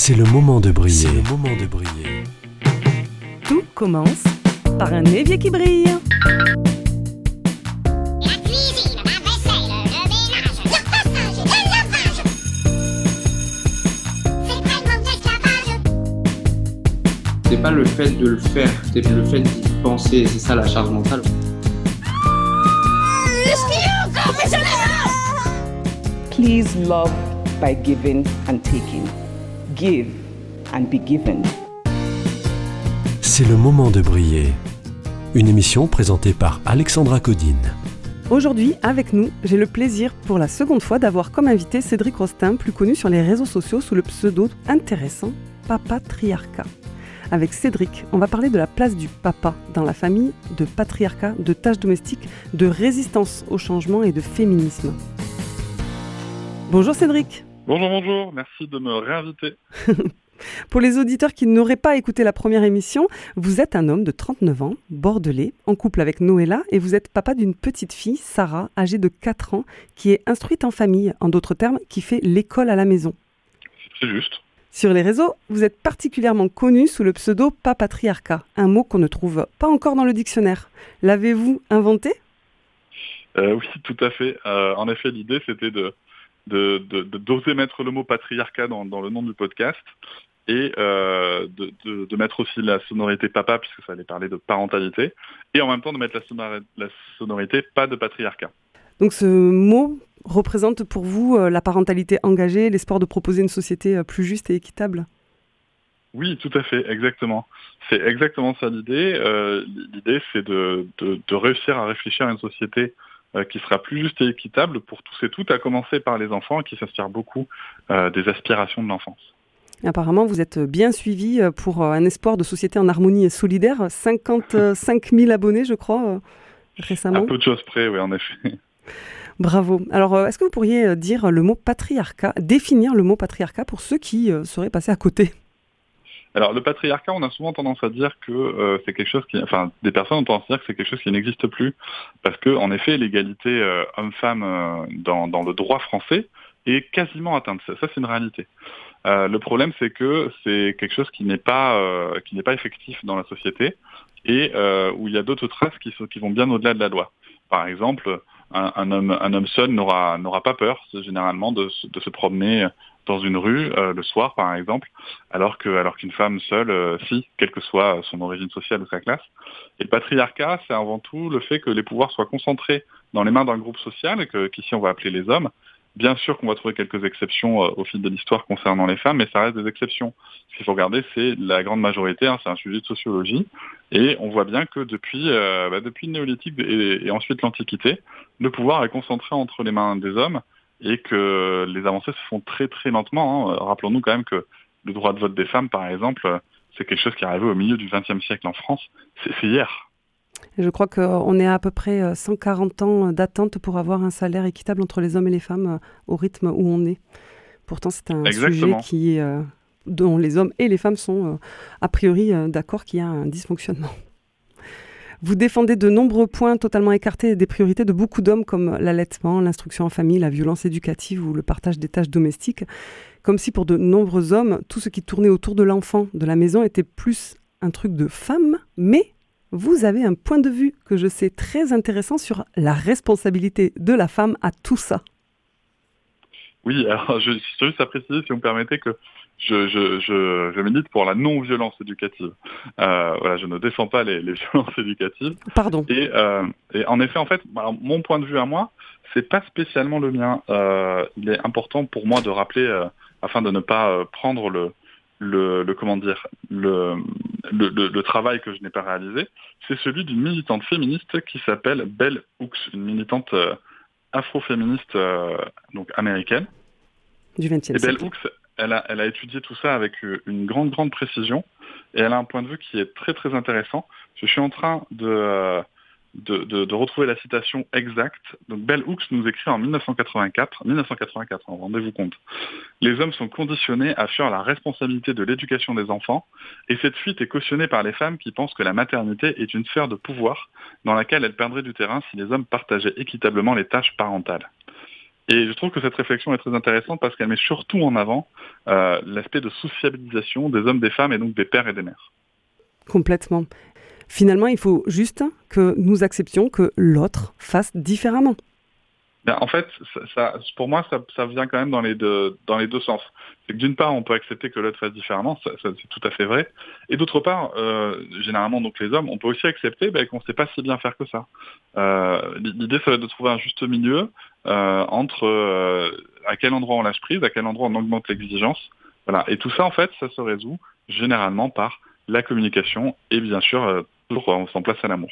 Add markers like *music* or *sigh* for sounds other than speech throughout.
C'est le moment de briller. le moment de briller. Tout commence par un évier qui brille. La cuisine, la vaisselle, le ménage, le passage et le lavage. C'est. C'est pas le fait de le faire, c'est le fait d'y penser, c'est ça la charge mentale. Please love by giving and taking. Give and be given. C'est le moment de briller. Une émission présentée par Alexandra Codine. Aujourd'hui, avec nous, j'ai le plaisir pour la seconde fois d'avoir comme invité Cédric Rostin, plus connu sur les réseaux sociaux sous le pseudo intéressant Papatriarcat. Avec Cédric, on va parler de la place du papa dans la famille, de patriarcat, de tâches domestiques, de résistance au changement et de féminisme. Bonjour Cédric. Bonjour, bonjour, merci de me réinviter. *laughs* Pour les auditeurs qui n'auraient pas écouté la première émission, vous êtes un homme de 39 ans, bordelais, en couple avec Noëlla, et vous êtes papa d'une petite fille, Sarah, âgée de 4 ans, qui est instruite en famille, en d'autres termes, qui fait l'école à la maison. C'est juste. Sur les réseaux, vous êtes particulièrement connu sous le pseudo papatriarcat, un mot qu'on ne trouve pas encore dans le dictionnaire. L'avez-vous inventé? Euh, oui, tout à fait. Euh, en effet, l'idée, c'était de de- d'oser mettre le mot patriarcat dans, dans le nom du podcast et euh, de, de- de mettre aussi la sonorité papa, puisque ça allait parler de parentalité, et en même temps de mettre la, sonori- la sonorité pas de patriarcat. Donc ce mot représente pour vous euh, la parentalité engagée, l'espoir de proposer une société euh, plus juste et équitable? Oui, tout à fait, exactement. C'est exactement ça l'idée. Euh, l'idée, c'est de, de- de réussir à réfléchir à une société qui sera plus juste et équitable pour tous et toutes, à commencer par les enfants, qui s'inspirent beaucoup euh, des aspirations de l'enfance. Apparemment, vous êtes bien suivi euh, pour euh, un espoir de société en harmonie et solidaire. 55 000 *laughs* abonnés, je crois, euh, À récemment. peu de choses près, oui, en effet. *laughs* Bravo. Alors, euh, est-ce que vous pourriez euh, dire le mot patriarcat, définir le mot patriarcat pour ceux qui euh, seraient passés à côté? Alors, le patriarcat, on a souvent tendance à dire que euh, c'est quelque chose qui, enfin, des personnes ont dire que c'est quelque chose qui n'existe plus, parce que, en effet, l'égalité euh, homme-femme euh, dans, le droit français est quasiment atteinte. Ça, c'est une réalité. Le problème, c'est que c'est quelque chose qui n'est pas, effectif dans la société et où il y a d'autres traces qui, vont bien au-delà de la loi. Par exemple, un, homme, seul n'aura, pas peur, généralement, de se promener dans une rue euh, le soir, par exemple, alors que, alors qu'une femme seule, euh, si, quelle que soit son origine sociale ou sa classe. Et le patriarcat, c'est avant tout le fait que les pouvoirs soient concentrés dans les mains d'un groupe social, que, qu'ici on va appeler les hommes. Bien sûr qu'on va trouver quelques exceptions euh, au fil de l'histoire concernant les femmes, mais ça reste des exceptions. Ce qu'il faut regarder, c'est la grande majorité, hein, c'est un sujet de sociologie, et on voit bien que depuis, euh, bah, depuis le néolithique et ensuite l'Antiquité, le pouvoir est concentré entre les mains des hommes, et que les avancées se font très très lentement. hein. Euh, Rappelons-nous quand même que le droit de vote des femmes, par exemple, euh, c'est quelque chose qui est arrivé au milieu du XXe siècle en France. C'est hier. Je crois qu'on est à, à peu près euh, 140 ans d'attente pour avoir un salaire équitable entre les hommes et les femmes euh, au rythme où on est. Pourtant, c'est un Exactement. sujet qui, euh, dont les hommes et les femmes sont euh, a priori euh, d'accord qu'il y a un dysfonctionnement. Vous défendez de nombreux points totalement écartés des priorités de beaucoup d'hommes comme l'allaitement, l'instruction en famille, la violence éducative ou le partage des tâches domestiques. Comme si pour de nombreux hommes, tout ce qui tournait autour de l'enfant, de la maison, était plus un truc de femme, mais vous avez un point de vue que je sais très intéressant sur la responsabilité de la femme à tout ça. Oui, alors je, tiens juste à préciser, si vous me permettez, que je, je, je, je milite pour la non-violence éducative. Euh, voilà, je ne défends pas les, les *laughs* violences éducatives. Pardon. Et, euh, et en effet, en fait, mon point de vue à moi, c'est pas spécialement le mien. Euh, il est important pour moi de rappeler, euh, afin de ne pas euh, prendre le, le, le comment dire, le, le, le- le travail que je n'ai pas réalisé, c'est celui d'une militante féministe qui s'appelle Belle Hooks, une militante euh, afroféministe euh, donc américaine. Du 20e Et Bell siècle. Hooks, elle a, étudié tout ça avec euh, une grande, grande précision et elle a un point de vue qui est très, très intéressant. Je suis en train de, euh, de retrouver la citation exacte. Donc Bell Hooks nous écrit en 1984, 1984, hein, rendez-vous compte. Les hommes sont conditionnés à fuir la responsabilité de l'éducation des enfants et cette fuite est cautionnée par les femmes qui pensent que la maternité est une sphère de pouvoir dans laquelle elles perdraient du terrain si les hommes partageaient équitablement les tâches parentales. Et je trouve que cette réflexion est très intéressante parce qu'elle met surtout en avant euh, l'aspect de sociabilisation des hommes, des femmes et donc des pères et des mères. Complètement. Finalement, il faut juste que nous acceptions que l'autre fasse différemment. Ben, en fait, pour moi, ça, vient quand même dans les deux, dans les deux sens. C'est que d'une part, on peut accepter que l'autre fasse différemment, c'est tout à fait vrai. Et d'autre part, euh, généralement, donc les hommes, on peut aussi accepter ben, qu'on ne sait pas si bien faire que ça. Euh, L'idée, ça va être de trouver un juste milieu euh, entre à quel endroit on lâche prise, à quel endroit on augmente l'exigence. Voilà. Et tout ça, en fait, ça se résout généralement par la communication et bien sûr, toujours on s'en place à l'amour.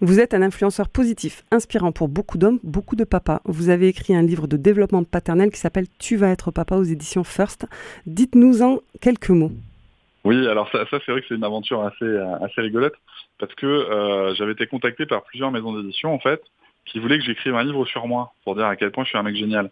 Vous êtes un influenceur positif, inspirant pour beaucoup d'hommes, beaucoup de papas. Vous avez écrit un livre de développement paternel qui s'appelle Tu vas être papa aux éditions First. Dites-nous en quelques mots. Oui, alors ça, c'est vrai que c'est une aventure assez, euh, assez rigolote parce que euh, j'avais été contacté par plusieurs maisons d'édition en fait qui voulaient que j'écrive un livre sur moi pour dire à quel point je suis un mec génial.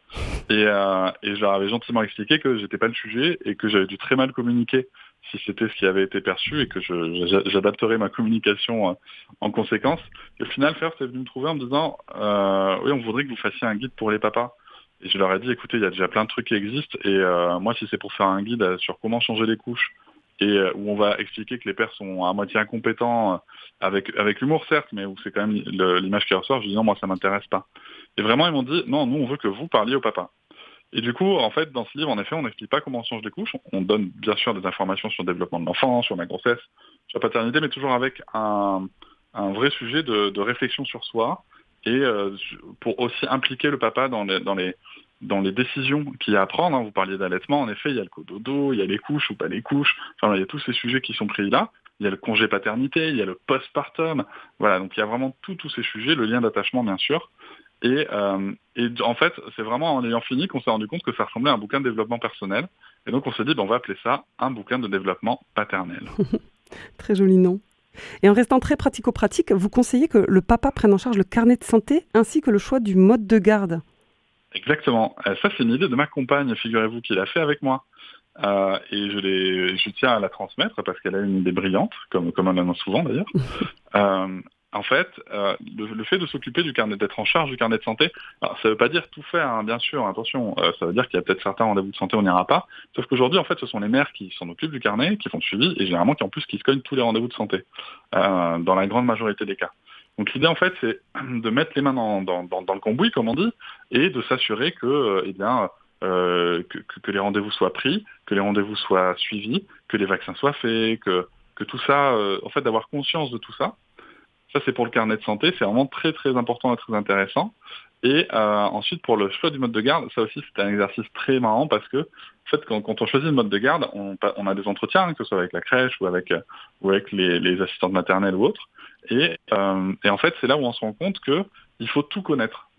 Et, euh, et je leur avais gentiment expliqué que j'étais pas le sujet et que j'avais dû très mal communiquer si c'était ce qui avait été perçu et que j'adapterais ma communication euh, en conséquence. Et au final, First est venu me trouver en me disant euh, oui, on voudrait que vous fassiez un guide pour les papas. Et je leur ai dit écoutez, il y a déjà plein de trucs qui existent et euh, moi si c'est pour faire un guide sur comment changer les couches et où on va expliquer que les pères sont à moitié incompétents, avec, avec l'humour certes, mais où c'est quand même l'image qui ressort, je dis non, moi ça m'intéresse pas. Et vraiment, ils m'ont dit, non, nous on veut que vous parliez au papa. Et du coup, en fait, dans ce livre, en effet, on n'explique pas comment on change les couches. On donne bien sûr des informations sur le développement de l'enfant, sur la grossesse, sur la paternité, mais toujours avec un, vrai sujet de, réflexion sur soi et euh, pour aussi impliquer le papa dans les, dans les, dans les décisions qu'il y a à prendre. hein. Vous parliez d'allaitement, en effet, il y a le cododo, il y a les couches ou pas les couches. Enfin, il y a tous ces sujets qui sont pris là. Il y a le congé paternité, il y a le postpartum. Voilà, donc il y a vraiment tous ces sujets, le lien d'attachement, bien sûr. Et, euh, et en fait, c'est vraiment en ayant fini qu'on s'est rendu compte que ça ressemblait à un bouquin de développement personnel. Et donc on s'est dit, ben, on va appeler ça un bouquin de développement paternel. *laughs* Très joli nom. Et en restant très pratico-pratique, vous conseillez que le papa prenne en charge le carnet de santé ainsi que le choix du mode de garde. Exactement. Euh, Ça, c'est une idée de ma compagne, figurez-vous, qui l'a fait avec moi. Euh, et je, tiens à la transmettre parce qu'elle a une idée brillante, comme, comme en a souvent d'ailleurs. *laughs* Euh, en fait, euh, le, fait de s'occuper du carnet, d'être en charge du carnet de santé, ça ne veut pas dire tout faire, hein, bien sûr, attention, euh, ça veut dire qu'il y a peut-être certains rendez-vous de santé, on n'ira pas. Sauf qu'aujourd'hui, en fait, ce sont les mères qui s'en occupent du carnet, qui font le suivi, et généralement qui en plus qui se cognent tous les rendez-vous de santé, euh, dans la grande majorité des cas. Donc l'idée, en fait, c'est *clears throat* de mettre les mains dans, le cambouis, comme on dit, et de s'assurer que, eh bien, que, les rendez-vous soient pris, que les rendez-vous soient suivis, que les vaccins soient faits, que, tout ça, en fait, d'avoir conscience de tout ça. Ça, c'est pour le carnet de santé, c'est vraiment très très important et très intéressant. Et euh, ensuite, pour le choix du mode de garde, ça aussi, c'est un exercice très marrant parce que, en fait, quand, on choisit le mode de garde, on, a des entretiens, hein, que ce soit avec la crèche ou avec, euh, ou avec les, assistantes maternelles ou autres. Et, euh, et en fait, c'est là où on se rend compte que il faut tout connaître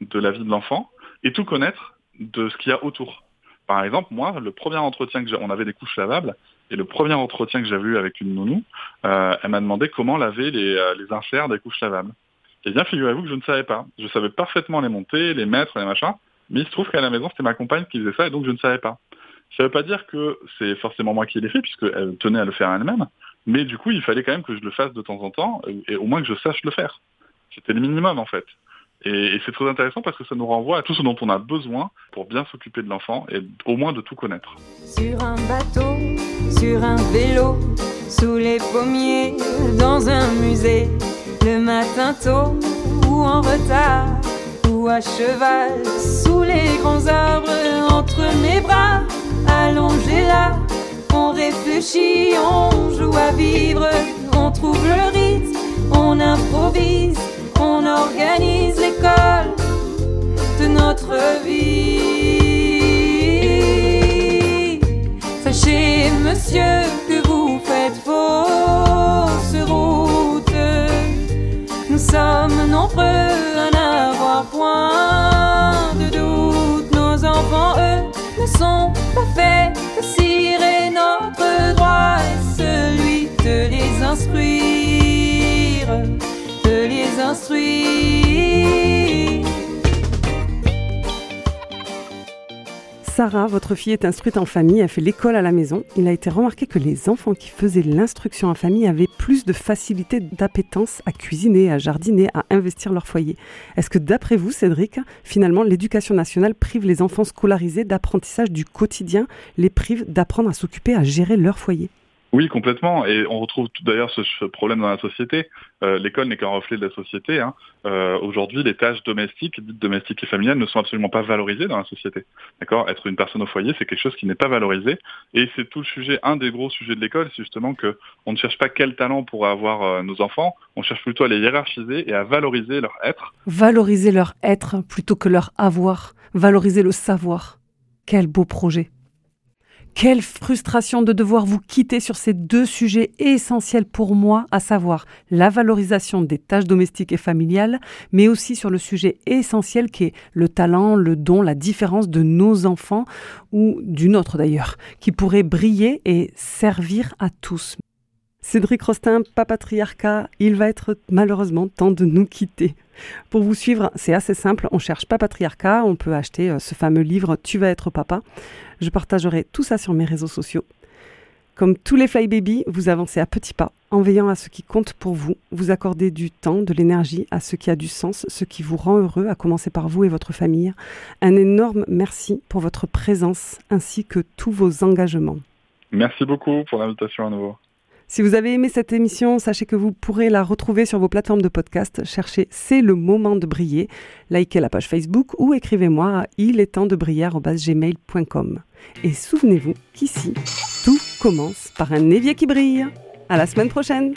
de la vie de l'enfant et tout connaître de ce qu'il y a autour. Par exemple, moi, le premier entretien que on avait des couches lavables, et le premier entretien que j'avais eu avec une nounou, euh, elle m'a demandé comment laver les, euh, les inserts des couches lavables. Et bien, figurez-vous que je ne savais pas. Je savais parfaitement les monter, les mettre, les machins, mais il se trouve qu'à la maison, c'était ma compagne qui faisait ça, et donc je ne savais pas. Ça ne veut pas dire que c'est forcément moi qui l'ai fait, puisqu'elle tenait à le faire elle-même, mais du coup, il fallait quand même que je le fasse de temps en temps, et au moins que je sache le faire. C'était le minimum, en fait. Et, et c'est très intéressant parce que ça nous renvoie à tout ce dont on a besoin pour bien s'occuper de l'enfant et au moins de tout connaître. Sur un bateau, sur un vélo, sous les pommiers, dans un musée, le matin tôt ou en retard, ou à cheval, sous les grands arbres, entre mes bras, allongé là, on réfléchit, on joue à vivre, on trouve le rythme, on improvise, on organise l'école Sarah, votre fille est instruite en famille, elle fait l'école à la maison. Il a été remarqué que les enfants qui faisaient l'instruction en famille avaient plus de facilité d'appétence à cuisiner, à jardiner, à investir leur foyer. Est-ce que d'après vous, Cédric, finalement, l'éducation nationale prive les enfants scolarisés d'apprentissage du quotidien, les prive d'apprendre à s'occuper, à gérer leur foyer? Oui, complètement. Et on retrouve d'ailleurs ce, ce problème dans la société. Euh, L'école n'est qu'un reflet de la société. hein. Euh, Aujourd'hui, les tâches domestiques, dites domestiques et familiales, ne sont absolument pas valorisées dans la société. D'accord? Être une personne au foyer, c'est quelque chose qui n'est pas valorisé. Et c'est tout le sujet, un des gros sujets de l'école, c'est justement que on ne cherche pas quel talent pourraient avoir euh, nos enfants. On cherche plutôt à les hiérarchiser et à valoriser leur être. Valoriser leur être plutôt que leur avoir. Valoriser le savoir. Quel beau projet. Quelle frustration de devoir vous quitter sur ces deux sujets essentiels pour moi, à savoir la valorisation des tâches domestiques et familiales, mais aussi sur le sujet essentiel qui est le talent, le don, la différence de nos enfants, ou d'une autre d'ailleurs, qui pourrait briller et servir à tous. Cédric Rostin, papatriarcat, il va être malheureusement temps de nous quitter. Pour vous suivre, c'est assez simple, on cherche papatriarcat, on peut acheter euh, ce fameux livre Tu vas être papa. Je partagerai tout ça sur mes réseaux sociaux. Comme tous les Fly Baby, vous avancez à petits pas, en veillant à ce qui compte pour vous. Vous accordez du temps, de l'énergie à ce qui a du sens, ce qui vous rend heureux, à commencer par vous et votre famille. Un énorme merci pour votre présence ainsi que tous vos engagements. Merci beaucoup pour l'invitation à nouveau. Si vous avez aimé cette émission, sachez que vous pourrez la retrouver sur vos plateformes de podcast. Cherchez C'est le moment de briller, likez la page Facebook ou écrivez-moi à il est temps de briller@gmail.com. Et souvenez-vous qu'ici, tout commence par un évier qui brille. À la semaine prochaine.